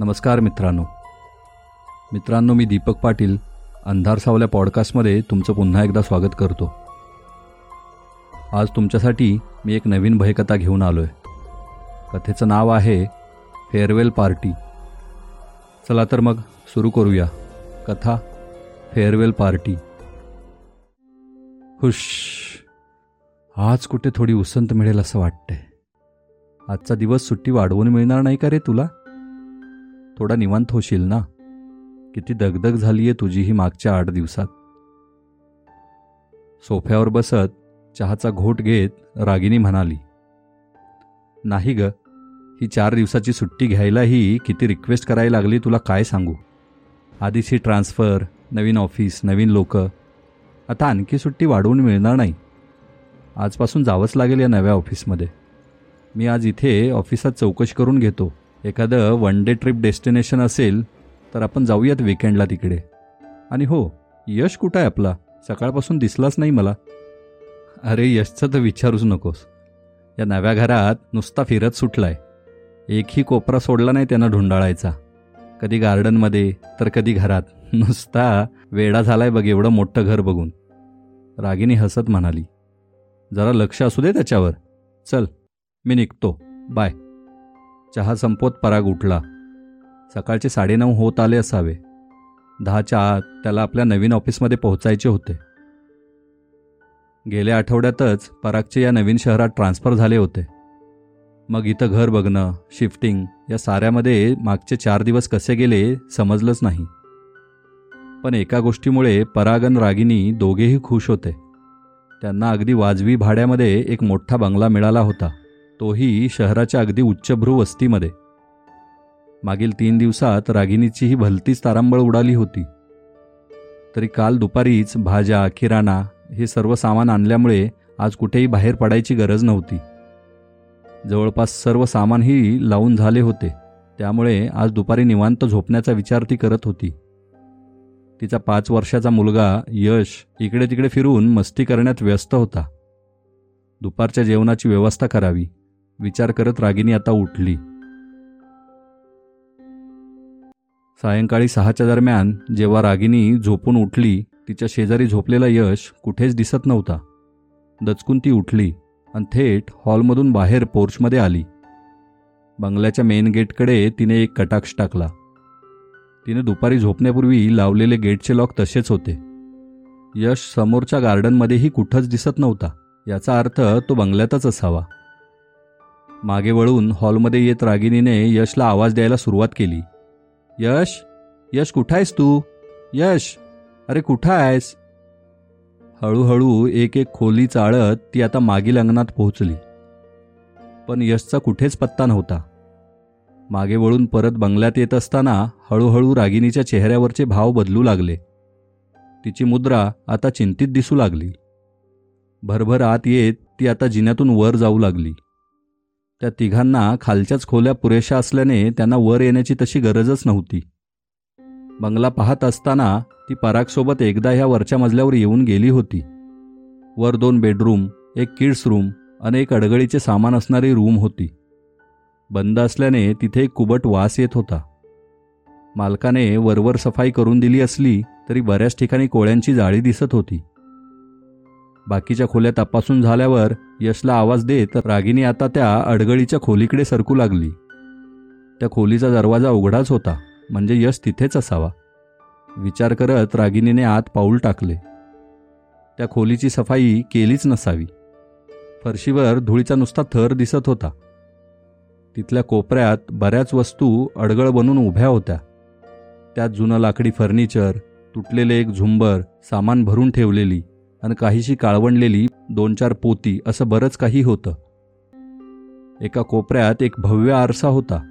नमस्कार मित्रांनो. मित्रांनो मी दीपक पाटील अंधार सावल्या पॉडकास्टमध्ये तुमचं पुन्हा एकदा स्वागत करतो. आज तुमच्यासाठी मी एक नवीन भयकथा घेऊन आलो आहे कथेचं नाव आहे फेअरवेल पार्टी. चला तर मग सुरू करूया. कथा फेअरवेल पार्टी. हुश. आज कुठे थोडी उसंत मिळेल असं वाटतंय. आजचा दिवस सुट्टी वाढवून मिळणार नाही का रे तुला? थोडा निवांत होशील ना? किती दगदग झाली आहे तुझी ही मागच्या आठ दिवसात. सोफ्यावर बसत चहाचा घोट घेत रागिनी म्हणाली नाही ग ही चार दिवसाची सुट्टी घ्यायलाही किती रिक्वेस्ट करायला लागली तुला काय सांगू? आधीची ट्रान्सफर नवीन ऑफिस नवीन लोक. आता आणखी सुट्टी वाढवून मिळणार नाही. आजपासून जावंच लागेल या नव्या ऑफिसमध्ये मी आज इथे ऑफिसात चौकशी करून घेतो. एखादं वन डे ट्रिप डेस्टिनेशन असेल तर आपण जाऊयात विकेंडला तिकडे. आणि हो यश कुठं आहे आपला? सकाळपासून दिसलाच नाही मला. अरे यशचं तर विचारूच नकोस. या नव्या घरात नुसता फिरत सुटलाय. एकही कोपरा सोडला नाही त्यांना ढुंडाळायचा. कधी गार्डनमध्ये तर कधी घरात. नुसता वेडा झालाय बघ एवढं मोठं घर बघून. रागिनी हसत म्हणाली. जरा लक्ष असू दे त्याच्यावर. चल मी निघतो. बाय. चहा संपवत पराग उठला. सकाळचे साडेनऊ होत आले असावे. दहाच्या आत त्याला आपल्या नवीन ऑफिसमध्ये पोहोचायचे होते. गेल्या आठवड्यातच परागचे या नवीन शहरात ट्रान्स्फर झाले होते. मग इथं घर बघणं शिफ्टिंग या साऱ्यामध्ये मागचे चार दिवस कसे गेले समजलंच नाही. पण एका गोष्टीमुळे पराग आणि रागिनी दोघेही खुश होते. त्यांना अगदी वाजवी भाड्यामध्ये एक मोठा बंगला मिळाला होता. तोही शहराच्या अगदी उच्चभ्रू वस्तीमध्ये. मागील तीन दिवसात रागिणीचीही भलतीच तारांबळ उडाली होती. तरी काल दुपारीच भाज्या किराणा हे सर्व सामान आणल्यामुळे आज कुठेही बाहेर पडायची गरज नव्हती. जवळपास सर्व सामानही लावून झाले होते त्यामुळे आज दुपारी निवांत झोपण्याचा विचार ती करत होती. तिचा पाच वर्षाचा मुलगा यश इकडे तिकडे फिरून मस्ती करण्यात व्यस्त होता. दुपारच्या जेवणाची व्यवस्था करावी. विचार करत रागिनी आता उठली. सायंकाळी सहाच्या दरम्यान जेव्हा रागिनी झोपून उठली तिच्या शेजारी झोपलेला यश कुठेच दिसत नव्हता. दचकून ती उठली आणि थेट हॉलमधून बाहेर पोर्चमध्ये आली. बंगल्याच्या मेन गेटकडे तिने एक कटाक्ष टाकला. तिने दुपारी झोपण्यापूर्वी लावलेले गेटचे लॉक तसेच होते. यश समोरच्या गार्डनमध्येही कुठंच दिसत नव्हता. याचा अर्थ तो बंगल्यातच असावा. मागे वळून हॉलमध्ये येत रागिनीने यशला आवाज द्यायला सुरुवात केली. यश यश कुठं आहेस तू? यश अरे कुठं आहेस हळूहळू एक एक खोली चाळत ती आता मागील अंगणात पोहोचली. पण यशचा कुठेच पत्ता नव्हता. मागे वळून परत बंगल्यात येत असताना हळूहळू रागिनीच्या चेहऱ्यावरचे भाव बदलू लागले. तिची मुद्रा आता चिंतित दिसू लागली. भरभर आत येत ती आता जिन्यातून वर जाऊ लागली. त्या तिघांना खालच्याच खोल्या पुरेशा असल्याने त्यांना वर येण्याची तशी गरजच नव्हती. बंगला पाहत असताना ती परागसोबत एकदा ह्या वरच्या मजल्यावर येऊन गेली होती. वर दोन बेडरूम एक किड्स रूम आणि एक अडगळीचे सामान असणारी रूम होती. बंद असल्याने तिथे एक कुबट वास येत होता. मालकाने वरवर सफाई करून दिली असली तरी बऱ्याच ठिकाणी कोळ्यांची जाळी दिसत होती. बाकीच्या खोल्या तपासून झाल्यावर यशला आवाज देत रागिनी आता त्या अडगळीच्या खोलीकडे सरकू लागली. त्या खोलीचा दरवाजा उघडाच होता म्हणजे यश तिथेच असावा. विचार करत रागिनीने आत पाऊल टाकले. त्या खोलीची सफाई केलीच नसावी. फरशीवर धुळीचा नुसता थर दिसत होता. तिथल्या कोपऱ्यात बऱ्याच वस्तू अडगळ बनून उभ्या होत्या. त्यात जुनं लाकडी फर्निचर तुटलेले एक झुंबर सामान भरून ठेवलेली आणि काहीशी काळवणलेली दोन चार पोती असं बरंच काही होतं. एका कोपऱ्यात एक भव्य आरसा होता.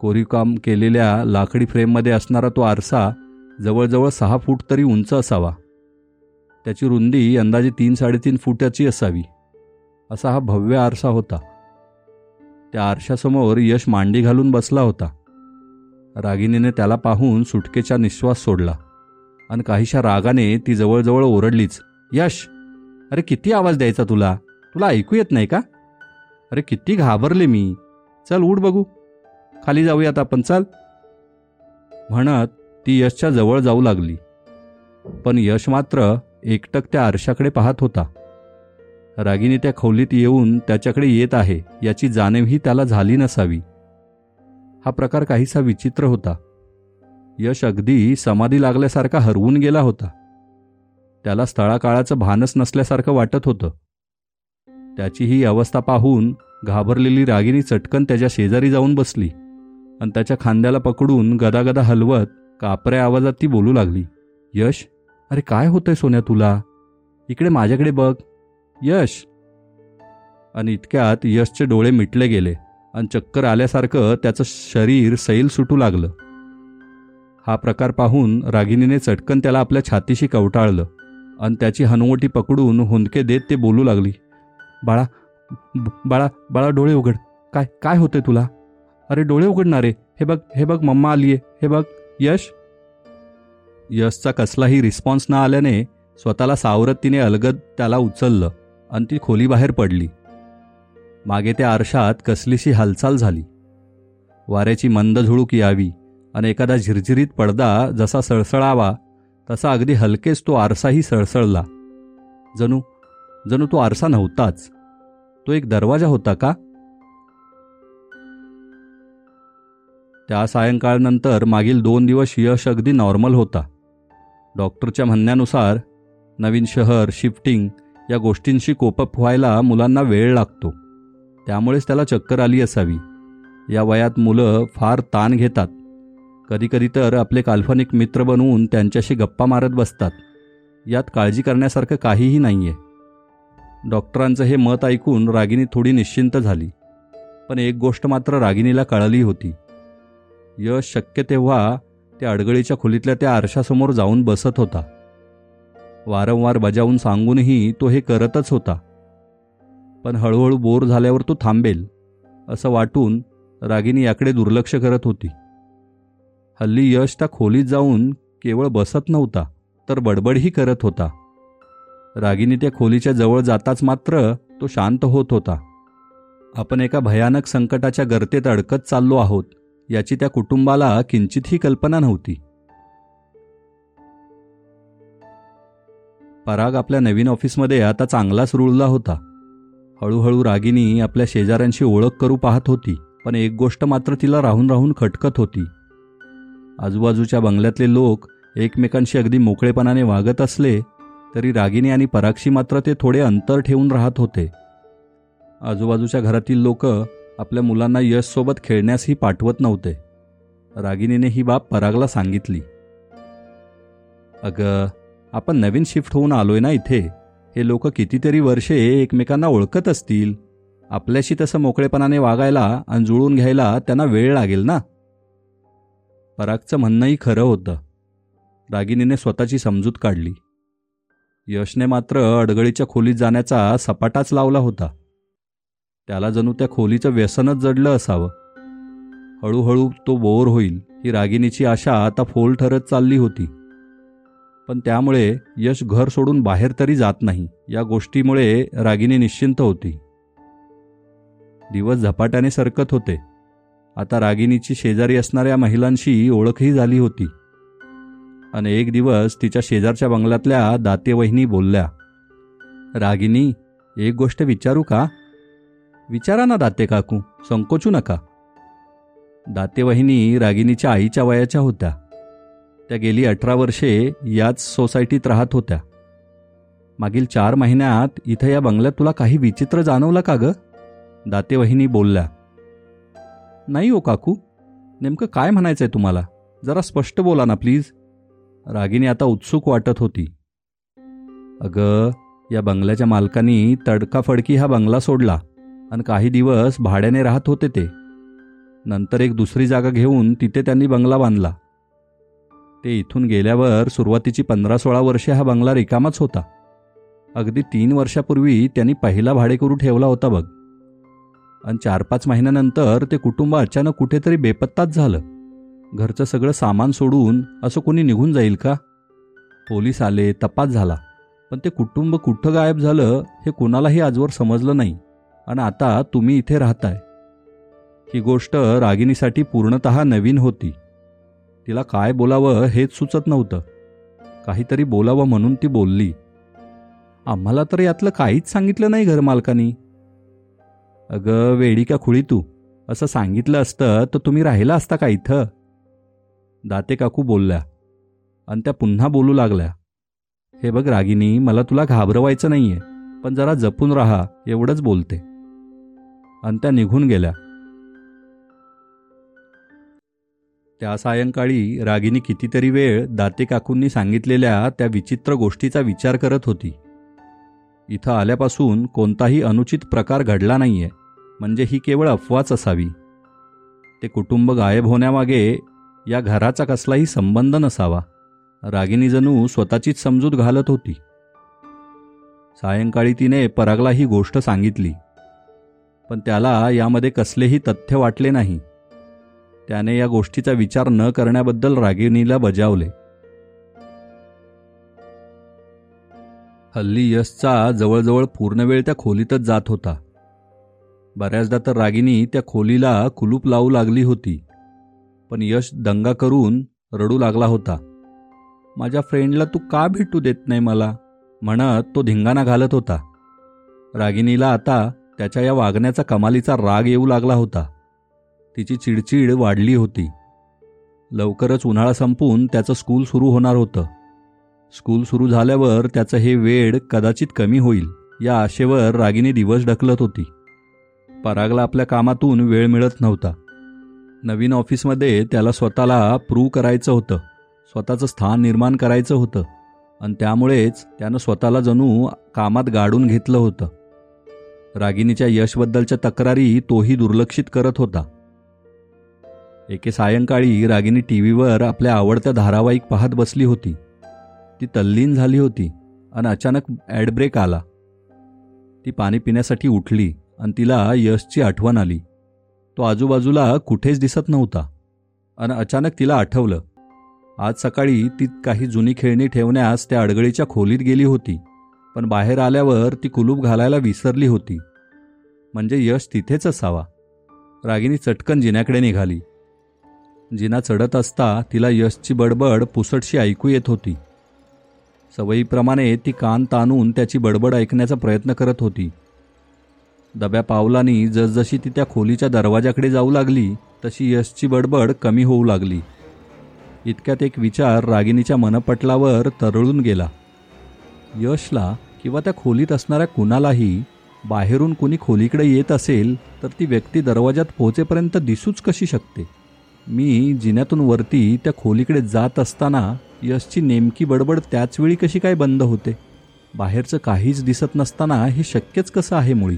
कोरीवकाम केलेल्या लाकडी फ्रेममध्ये असणारा तो आरसा जवळजवळ सहा फूट तरी उंच असावा. त्याची रुंदी अंदाजे तीन साडेतीन फुटाची असावी. असा हा भव्य आरसा होता. त्या आरशासमोर यश मांडी घालून बसला होता. रागिनीने त्याला पाहून सुटकेचा निश्वास सोडला. आणि काहीशा रागाने ती जवळजवळ ओरडलीच. यश. अरे किती आवाज द्यायचा तुला? तुला ऐकू येत नाही का? अरे किती घाबरले मी. चल उठ बघू. खाली जाऊयात आपण चल. म्हणत ती यशच्या जवळ जाऊ लागली. पण यश मात्र एकटक त्या आरशाकडे पाहत होता. रागिनी त्या खोलीत येऊन त्याच्याकडे येत आहे याची जाणीवही त्याला झाली नसावी. हा प्रकार काहीसा विचित्र होता. यश अगदी समाधी लागल्यासारखा हरवून गेला होता. त्याला स्थळाकाळाचं भानच नसल्यासारखं वाटत होतं. त्याची ही अवस्था पाहून घाबरलेली रागिनी चटकन त्याच्या शेजारी जाऊन बसली आणि त्याच्या खांद्याला पकडून गदागदा हलवत कापऱ्या आवाजात ती बोलू लागली यश अरे काय होतंय सोन्या तुला? इकडे माझ्याकडे बघ. यश. आणि इतक्यात यशचे डोळे मिटले गेले आणि चक्कर आल्यासारखं त्याचं शरीर सैल सुटू लागलं. हा प्रकार पाहून रागिनीने चटकन त्याला आपल्या छातीशी कवटाळलं. आणि त्याची हनुवटी पकडून हुंदके देत ते बोलू लागली. बाळा बाळा बाळा डोळे उघड. काय काय होते तुला? अरे डोळे उघडणारे हे बघ हे बघ मम्मा आलीये. हे बघ यश? यशचा कसलाही रिस्पॉन्स न आल्याने स्वतःला सावरत तिने अलगद त्याला उचललं आणि ती खोलीबाहेर पडली. मागे त्या आरशात कसलीशी हालचाल झाली. वाऱ्याची मंद झुळूक यावी आणि एखादा झिरझिरीत पडदा जसा सळसळावा तसा अगदी हलकेच तो आरसाही सळसळला. जणू जणू तो आरसा नव्हताच. तो एक दरवाजा होता का? त्या सायंकाळनंतर मागील दोन दिवस यश अगदी नॉर्मल होता. डॉक्टरच्या म्हणण्यानुसार नवीन शहर शिफ्टिंग या गोष्टींशी कोपअप व्हायला मुलांना वेळ लागतो. त्यामुळेच त्याला चक्कर आली असावी. या वयात मुलं फार ताण घेतात. कधीकधी तर आपले काल्पनिक मित्र बनवून त्यांच्याशी गप्पा मारत बसतात. यात काळजी करण्यासारखं काहीही नाही आहे डॉक्टरांचं हे मत ऐकून रागिनी थोडी निश्चिंत झाली. पण एक गोष्ट मात्र रागिनीला कळली होती. यश शक्य तेव्हा त्या अडगळीच्या खोलीतल्या त्या आरशासमोर जाऊन बसत होता. वारंवार बजावून सांगूनही तो हे करतच होता. पण हळूहळू बोर झाल्यावर तो थांबेल असं वाटून रागिनी याकडे दुर्लक्ष करत होती. हल्ली यश त्या खोलीत जाऊन केवळ बसत नव्हता तर बडबडही करत होता. रागिनी त्या खोलीच्या जवळ जाताच मात्र तो शांत होत होता. आपण एका भयानक संकटाच्या गर्तेत अडकत चाललो आहोत याची त्या कुटुंबाला किंचितही कल्पना नव्हती. पराग आपल्या नवीन ऑफिसमध्ये आता चांगलाच रुळला होता. हळूहळू रागिनी आपल्या शेजाऱ्यांशी ओळख करू पाहत होती पण एक गोष्ट मात्र तिला राहून राहून खटकत होती. आजूबाजूच्या बंगल्यातले लोक एकमेकांशी अगदी मोकळेपणाने वागत असले तरी रागिनी आणि पराक्षी मात्र ते थोडे अंतर ठेवून राहत होते. आजूबाजूच्या घरातील लोक आपल्या मुलांना यशसोबत खेळण्यासही पाठवत नव्हते. रागिनीने ही बाब परागला सांगितली. अगं आपण नवीन शिफ्ट होऊन आलोय ना इथे? हे लोक कितीतरी वर्षे एकमेकांना ओळखत असतील. आपल्याशी तसं मोकळेपणाने वागायला आणि जुळून घ्यायला त्यांना वेळ लागेल ना? परागचं म्हणणंही खरं होतं. रागिनीने स्वतःची समजूत काढली. यशने मात्र अडगळीच्या खोलीत जाण्याचा सपाटाच लावला होता. त्याला जणू त्या खोलीचं व्यसनच जडलं असावं. हळूहळू तो बोर होईल ही रागिनीची आशा आता फोल ठरत चालली होती. पण त्यामुळे यश घर सोडून बाहेर तरी जात नाही या गोष्टीमुळे रागिनी निश्चिंत होती. दिवस झपाट्याने सरकत होते. आता रागिणीची शेजारी असणाऱ्या महिलांशी ओळखही झाली होती. आणि एक दिवस तिच्या शेजारच्या बंगल्यातल्या दातेवहिनी बोलल्या रागिनी एक गोष्ट विचारू का? विचारा ना दाते काकू संकोचू नका. दातेवहिनी रागिणीच्या रागिनीच्या आईच्या वयाच्या होत्या. त्या गेली अठरा वर्षे याच सोसायटीत राहत होत्या. मागील चार महिन्यात इथं या बंगल्यात तुला काही विचित्र जाणवलं का ग? दातेवहिनी बोलल्या नाही हो काकू. नेमकं काय म्हणायचं आहे तुम्हाला? जरा स्पष्ट बोला ना प्लीज. रागिनी आता उत्सुक वाटत होती. अगं या बंगल्याच्या मालकानी तडकाफडकी हा बंगला सोडला आणि काही दिवस भाड्याने राहत होते ते. नंतर एक दुसरी जागा घेऊन तिथे त्यांनी बंगला बांधला. ते इथून गेल्यावर सुरुवातीची पंधरा सोळा वर्षे हा बंगला रिकामाच होता. अगदी तीन वर्षापूर्वी त्यांनी पहिला भाडेकरू ठेवला होता बघ. आणि चार पाच महिन्यानंतर ते कुटुंब अचानक कुठेतरी बेपत्ताच झालं. घरचं सगळं सामान सोडून असं कोणी निघून जाईल का? पोलीस आले तपास झाला. पण ते कुटुंब कुठं गायब झालं हे कुणालाही आजवर समजलं नाही. आणि आता तुम्ही इथे राहताय. ही गोष्ट रागिनीसाठी पूर्णत नवीन होती. तिला काय बोलावं हेच सुचत नव्हतं. काहीतरी बोलावं म्हणून ती बोलली. आम्हाला तर यातलं काहीच सांगितलं नाही घरमालकानी. अगं वेडी का खुळी तू? असं सांगितलं असतं तर तुम्ही राहिला असता का इथं? दाते काकू बोलल्या. आणि त्या पुन्हा बोलू लागल्या. हे बघ रागिनी मला तुला घाबरवायचं नाहीये पण जरा जपून राहा एवढंच बोलते. आणि त्या निघून गेल्या. त्या सायंकाळी रागिनी कितीतरी वेळ दाते काकूंनी सांगितलेल्या त्या विचित्र गोष्टीचा विचार करत होती. इथं आल्यापासून कोणताही अनुचित प्रकार घडला नाहीये. म्हणजे ही केवळ अफवाच असावी. ते कुटुंब गायब होण्यामागे या घराचा कसलाही संबंध नसावा. रागिनी जणू स्वतःचीच समजूत घालत होती. सायंकाळी तिने परागला ही गोष्ट सांगितली. पण त्याला यामध्ये कसलेही तथ्य वाटले नाही. त्याने या गोष्टीचा विचार न करण्याबद्दल रागिनीला बजावले. हल्ली यशचा जवळजवळ पूर्ण वेळ त्या खोलीतच जात होता. बऱ्याचदा तर रागिनी त्या खोलीला कुलूप लावू लागली होती. पण यश दंगा करून रडू लागला होता. माझ्या फ्रेंडला तू का भेटू देत नाही मला? म्हणत तो धिंगाणा घालत होता. रागिनीला आता त्याच्या या वागण्याचा कमालीचा राग येऊ लागला होता. तिची चिडचिड वाढली होती. लवकरच उन्हाळा संपून त्याचं स्कूल सुरू होणार होतं. स्कूल सुरू झाल्यावर त्याचं हे वेळ कदाचित कमी होईल या आशेवर रागिनी दिवस ढकलत होती. परागला आपल्या कामातून वेळ मिळत नव्हता. नवीन ऑफिसमध्ये त्याला स्वतःला प्रूव्ह करायचं होतं. स्वतःचं स्थान निर्माण करायचं होतं. आणि त्यामुळेच त्यानं स्वतःला जणू कामात गाडून घेतलं होतं. रागिनीच्या यशबद्दलच्या तक्रारी तोही दुर्लक्षित करत होता. एके सायंकाळी रागिनी टी व्हीवर आपल्या आवडत्या धारावाहिक पाहत बसली होती. ती तल्लीन झाली होती आणि अचानक ॲडब्रेक आला. ती पाणी पिण्यासाठी उठली आणि तिला यशची आठवण आली. तो आजूबाजूला कुठेच दिसत नव्हता. आणि अचानक तिला आठवलं. आज सकाळी ती काही जुनी खेळणी ठेवण्यास त्या अडगळीच्या खोलीत गेली होती पण बाहेर आल्यावर ती कुलूप घालायला विसरली होती. म्हणजे यश तिथेच असावा. रागिनी चटकन जिन्याकडे निघाली. जिना चढत असता तिला यशची बडबड पुसटशी ऐकू येत होती. सवयीप्रमाणे ती कान ताणून त्याची बडबड ऐकण्याचा प्रयत्न करत होती. दब्या पावलांनी जसजशी ती त्या खोलीच्या दरवाजाकडे जाऊ लागली तशी यशची बडबड कमी होऊ लागली. इतक्यात एक विचार रागिनीच्या मनपटलावर तरळून गेला. यशला किंवा त्या खोलीत असणाऱ्या कुणालाही बाहेरून कुणी खोलीकडे येत असेल तर ती व्यक्ती दरवाजात पोहोचेपर्यंत दिसूच कशी शकते? मी जिन्यातून वरती त्या खोलीकडे जात असताना यशची नेमकी बडबड त्याचवेळी कशी काय बंद होते? बाहेरचं काहीच दिसत नसताना हे शक्यच कसं आहे मुळी?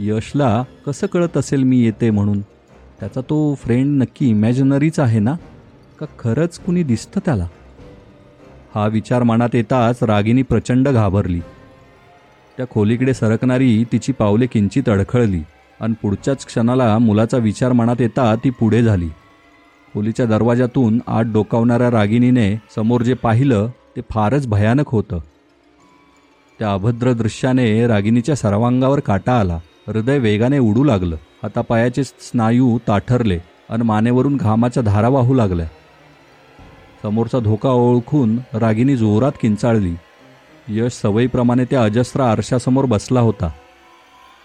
यशला कसं कळत असेल मी येते म्हणून? त्याचा तो फ्रेंड नक्की इमॅजिनरीच आहे ना? का खरंच कुणी दिसतं त्याला? हा विचार मनात येताच रागिनी प्रचंड घाबरली. त्या खोलीकडे सरकणारी तिची पावले किंचित अडखळली आणि पुढच्याच क्षणाला मुलाचा विचार मनात येता ती पुढे झाली. खोलीच्या दरवाजातून आत डोकावणाऱ्या रागिनीने समोर जे पाहिलं ते फारच भयानक होतं. त्या अभद्र दृश्याने रागिनीच्या सर्वांगावर काटा आला. हृदय वेगाने उडू लागलं. हातापायाचे स्नायू ताठरले आणि मानेवरून घामाच्या धारा वाहू लागल्या. समोरचा धोका ओळखून रागिनी जोरात किंचाळली. यश सवयीप्रमाणे त्या अजस्र आरशासमोर बसला होता.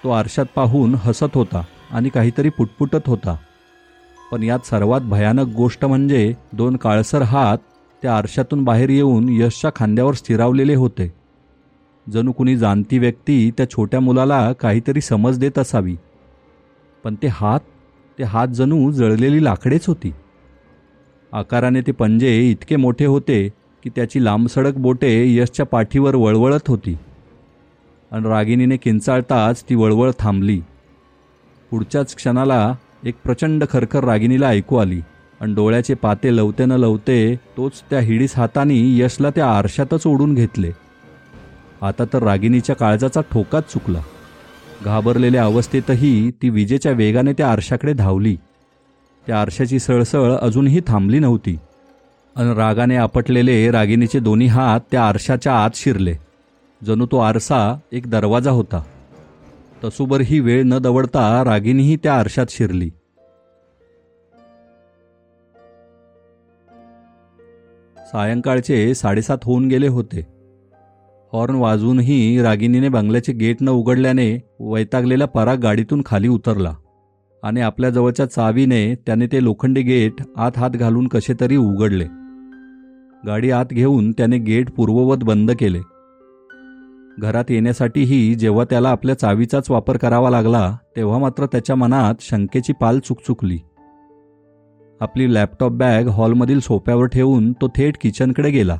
तो आरशात पाहून हसत होता आणि काहीतरी पुटपुटत होता. पण यात सर्वात भयानक गोष्ट म्हणजे दोन काळसर हात त्या आरशातून बाहेर येऊन यशच्या खांद्यावर स्थिरावलेले होते. जणू कुणी जाणती व्यक्ती त्या छोट्या मुलाला काहीतरी समज देत असावी. पण ते हात ते हात जणू जळलेली लाकडेच होती. आकाराने ते पंजे इतके मोठे होते की त्याची लांबसडक बोटे यशच्या पाठीवर वळवळत होती. आणि रागिणीने किंचाळताच ती वळवळ थांबली. पुढच्याच क्षणाला एक प्रचंड खरखर रागिणीला ऐकू आली आणि डोळ्याचे पाते लवते न लवते तोच त्या हिडीस हाताने यशला त्या आरशातच ओढून घेतले. आता तर रागिनीच्या काळजाचा ठोकाच चुकला. घाबरलेल्या अवस्थेतही ती विजेच्या वेगाने त्या आरशाकडे धावली. त्या आरशाची सळसळ अजूनही थांबली नव्हती. अन रागाने आपटलेले रागिनीचे दोन्ही हात त्या आरशाच्या आत शिरले. जणू तो आरसा एक दरवाजा होता. तसुबर ही वेळ न दवडता रागिनीही त्या आरशात शिरली. सायंकाळचे साडेसात होऊन गेले होते. हॉर्न वाजूनही रागिनीने बंगल्याचे गेट न उघडल्याने वैतागलेला पराग गाडीतून खाली उतरला. आणि आपल्या जवळच्या चावीने त्याने ते लोखंडी गेट आत हात घालून कसे तरी उघडले. गाडी आत घेऊन त्याने गेट पूर्ववत बंद केले. घरात येण्यासाठीही जेव्हा त्याला आपल्या चावीचाच वापर करावा लागला तेव्हा मात्र त्याच्या मनात शंकेची पाल चुकचुकली. आपली लॅपटॉप बॅग हॉलमधील सोप्यावर ठेवून तो थेट किचनकडे गेला.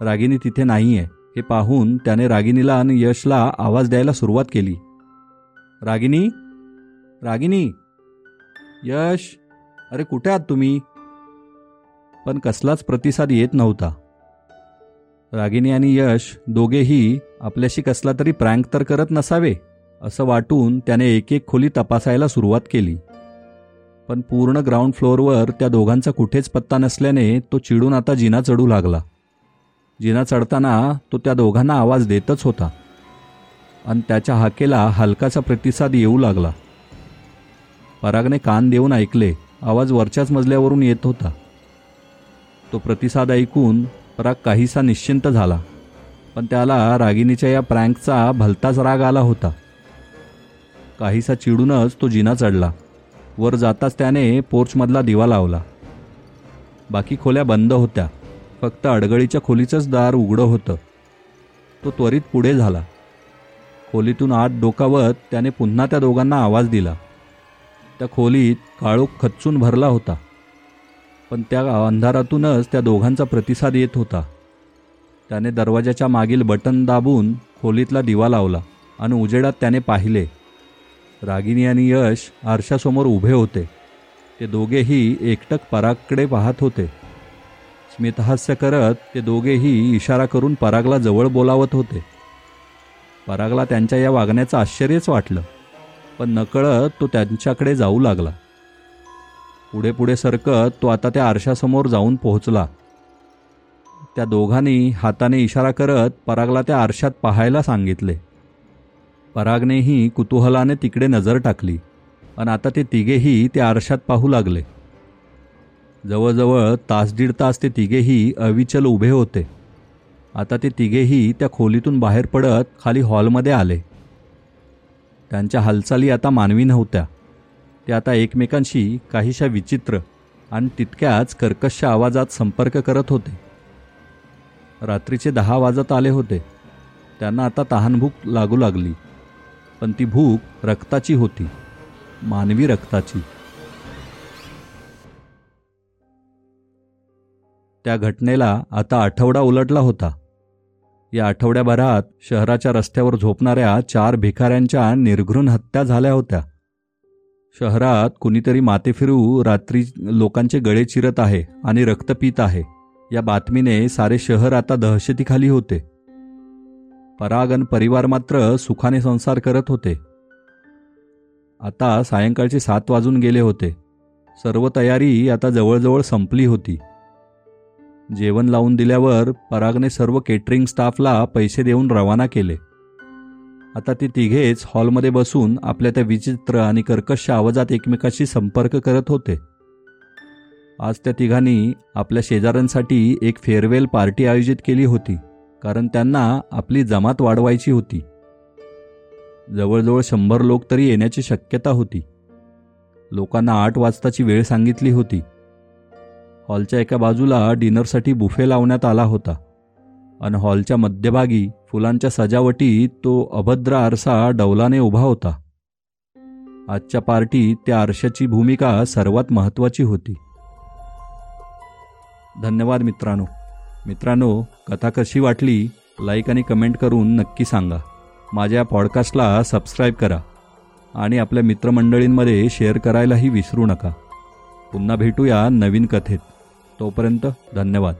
रागिनी तिथे नाहीये. हे पाहून त्याने रागिनीला आणि यशला आवाज द्यायला सुरुवात केली. रागिनी रागिनी यश? अरे कुठे आहात तुम्ही? पण कसलाच प्रतिसाद येत नव्हता. रागिनी आणि यश दोघेही आपल्याशी कसला तरी प्रँक तर करत नसावे असं वाटून त्याने एक एक खोली तपासायला सुरुवात केली. पण पूर्ण ग्राउंड फ्लोअरवर त्या दोघांचा कुठेच पत्ता नसल्याने तो चिडून आता जिना चढू लागला. जिना चढताना तो त्या दोघांना आवाज देतच होता. आणि त्याच्या हाकेला हलकासा प्रतिसाद येऊ लागला. परागने कान देऊन ऐकले. आवाज वरच्याच मजल्यावरून येत होता. तो प्रतिसाद ऐकून पराग काहीसा निश्चिंत झाला. पण त्याला रागिनीच्या या प्रँकचा भलताच राग आला होता. काहीसा चिडूनच तो जिना चढला. वर जाताच त्याने पोर्चमधला दिवा लावला. बाकी खोल्या बंद होत्या. फक्त अडगळीच्या खोलीचंच दार उघडं होतं. तो त्वरित पुढे झाला. खोलीतून आत डोकावत त्याने पुन्हा त्या दोघांना आवाज दिला. त्या खोलीत काळोख खच्चून भरला होता. पण त्या अंधारातूनच त्या दोघांचा प्रतिसाद येत होता. त्याने दरवाजाच्या मागील बटन दाबून खोलीतला दिवा लावला आणि उजेडात त्याने पाहिले. रागिनी आणि यश आरशासमोर उभे होते. ते दोघेही एकटक पराकडे पाहत होते. स्मितहास्य करत ते दोघेही इशारा करून परागला जवळ बोलावत होते. परागला त्यांच्या या वागण्याचं आश्चर्यच वाटलं पण नकळत तो त्यांच्याकडे जाऊ लागला. पुढे पुढे सरकत तो आता त्या आरशासमोर जाऊन पोहोचला. त्या दोघांनी हाताने इशारा करत परागला त्या आरशात पाहायला सांगितले. परागनेही कुतूहलाने तिकडे नजर टाकली आणि आता ते तिघेही त्या आरशात पाहू लागले. जवळजवळ तास दीड तास ते तिघेही अविचल उभे होते. आता ते तिघेही त्या खोलीतून बाहेर पडत खाली हॉलमध्ये आले. त्यांच्या हालचाली आता मानवी नव्हत्या. ते आता एकमेकांशी काहीशा विचित्र आणि तितक्याच कर्कश आवाजात संपर्क करत होते. रात्रीचे दहा वाजत आले होते. त्यांना आता तहानभूक लागू लागली. पण ती भूक रक्ताची होती. मानवी रक्ताची. त्या घटनेला आता आठवडा उलटला होता. या आठवड्याभरात शहराच्या रस्त्यावर झोपणाऱ्या चार भिकाऱ्यांच्या निर्घृण हत्या झाल्या होत्या. शहरात कुणीतरी मातेफिरू रात्री लोकांचे गळे चिरत आहे आणि रक्त पित आहे. या बातमीने सारे शहर आता दहशतीखाली होते. परागन परिवार मात्र सुखाने संसार करत होते. आता सायंकाळचे सात वाजून गेले होते. सर्व तयारी आता जवळजवळ संपली होती. जेवण लावून दिल्यावर परागने सर्व केटरिंग स्टाफला पैसे देऊन रवाना केले. आता ते तिघेच हॉलमध्ये बसून आपल्या त्या विचित्र आणि कर्कश आवाजात एकमेकाशी संपर्क करत होते. आज त्या तिघांनी आपल्या शेजाऱ्यांसाठी एक फेअरवेल पार्टी आयोजित केली होती कारण त्यांना आपली जमात वाढवायची होती. जवळजवळ शंभर लोक तरी येण्याची शक्यता होती. लोकांना आठ वाजताची वेळ सांगितली होती. हॉलच्या एका बाजूला डिनरसाठी बुफे लावण्यात आला होता. आणि हॉलच्या मध्यभागी फुलांच्या सजावटीत तो अभद्र आरसा डौलाने उभा होता. आजच्या पार्टीत त्या आरशाची भूमिका सर्वात महत्त्वाची होती. धन्यवाद मित्रांनो. मित्रांनो कथा कशी वाटली? लाईक आणि कमेंट करून नक्की सांगा. माझ्या पॉडकास्टला सबस्क्राईब करा. आणि आपल्या मित्रमंडळींमध्ये शेअर करायलाही विसरू नका. पुन्हा भेटूया नवीन कथेत. तोपर्यंत धन्यवाद.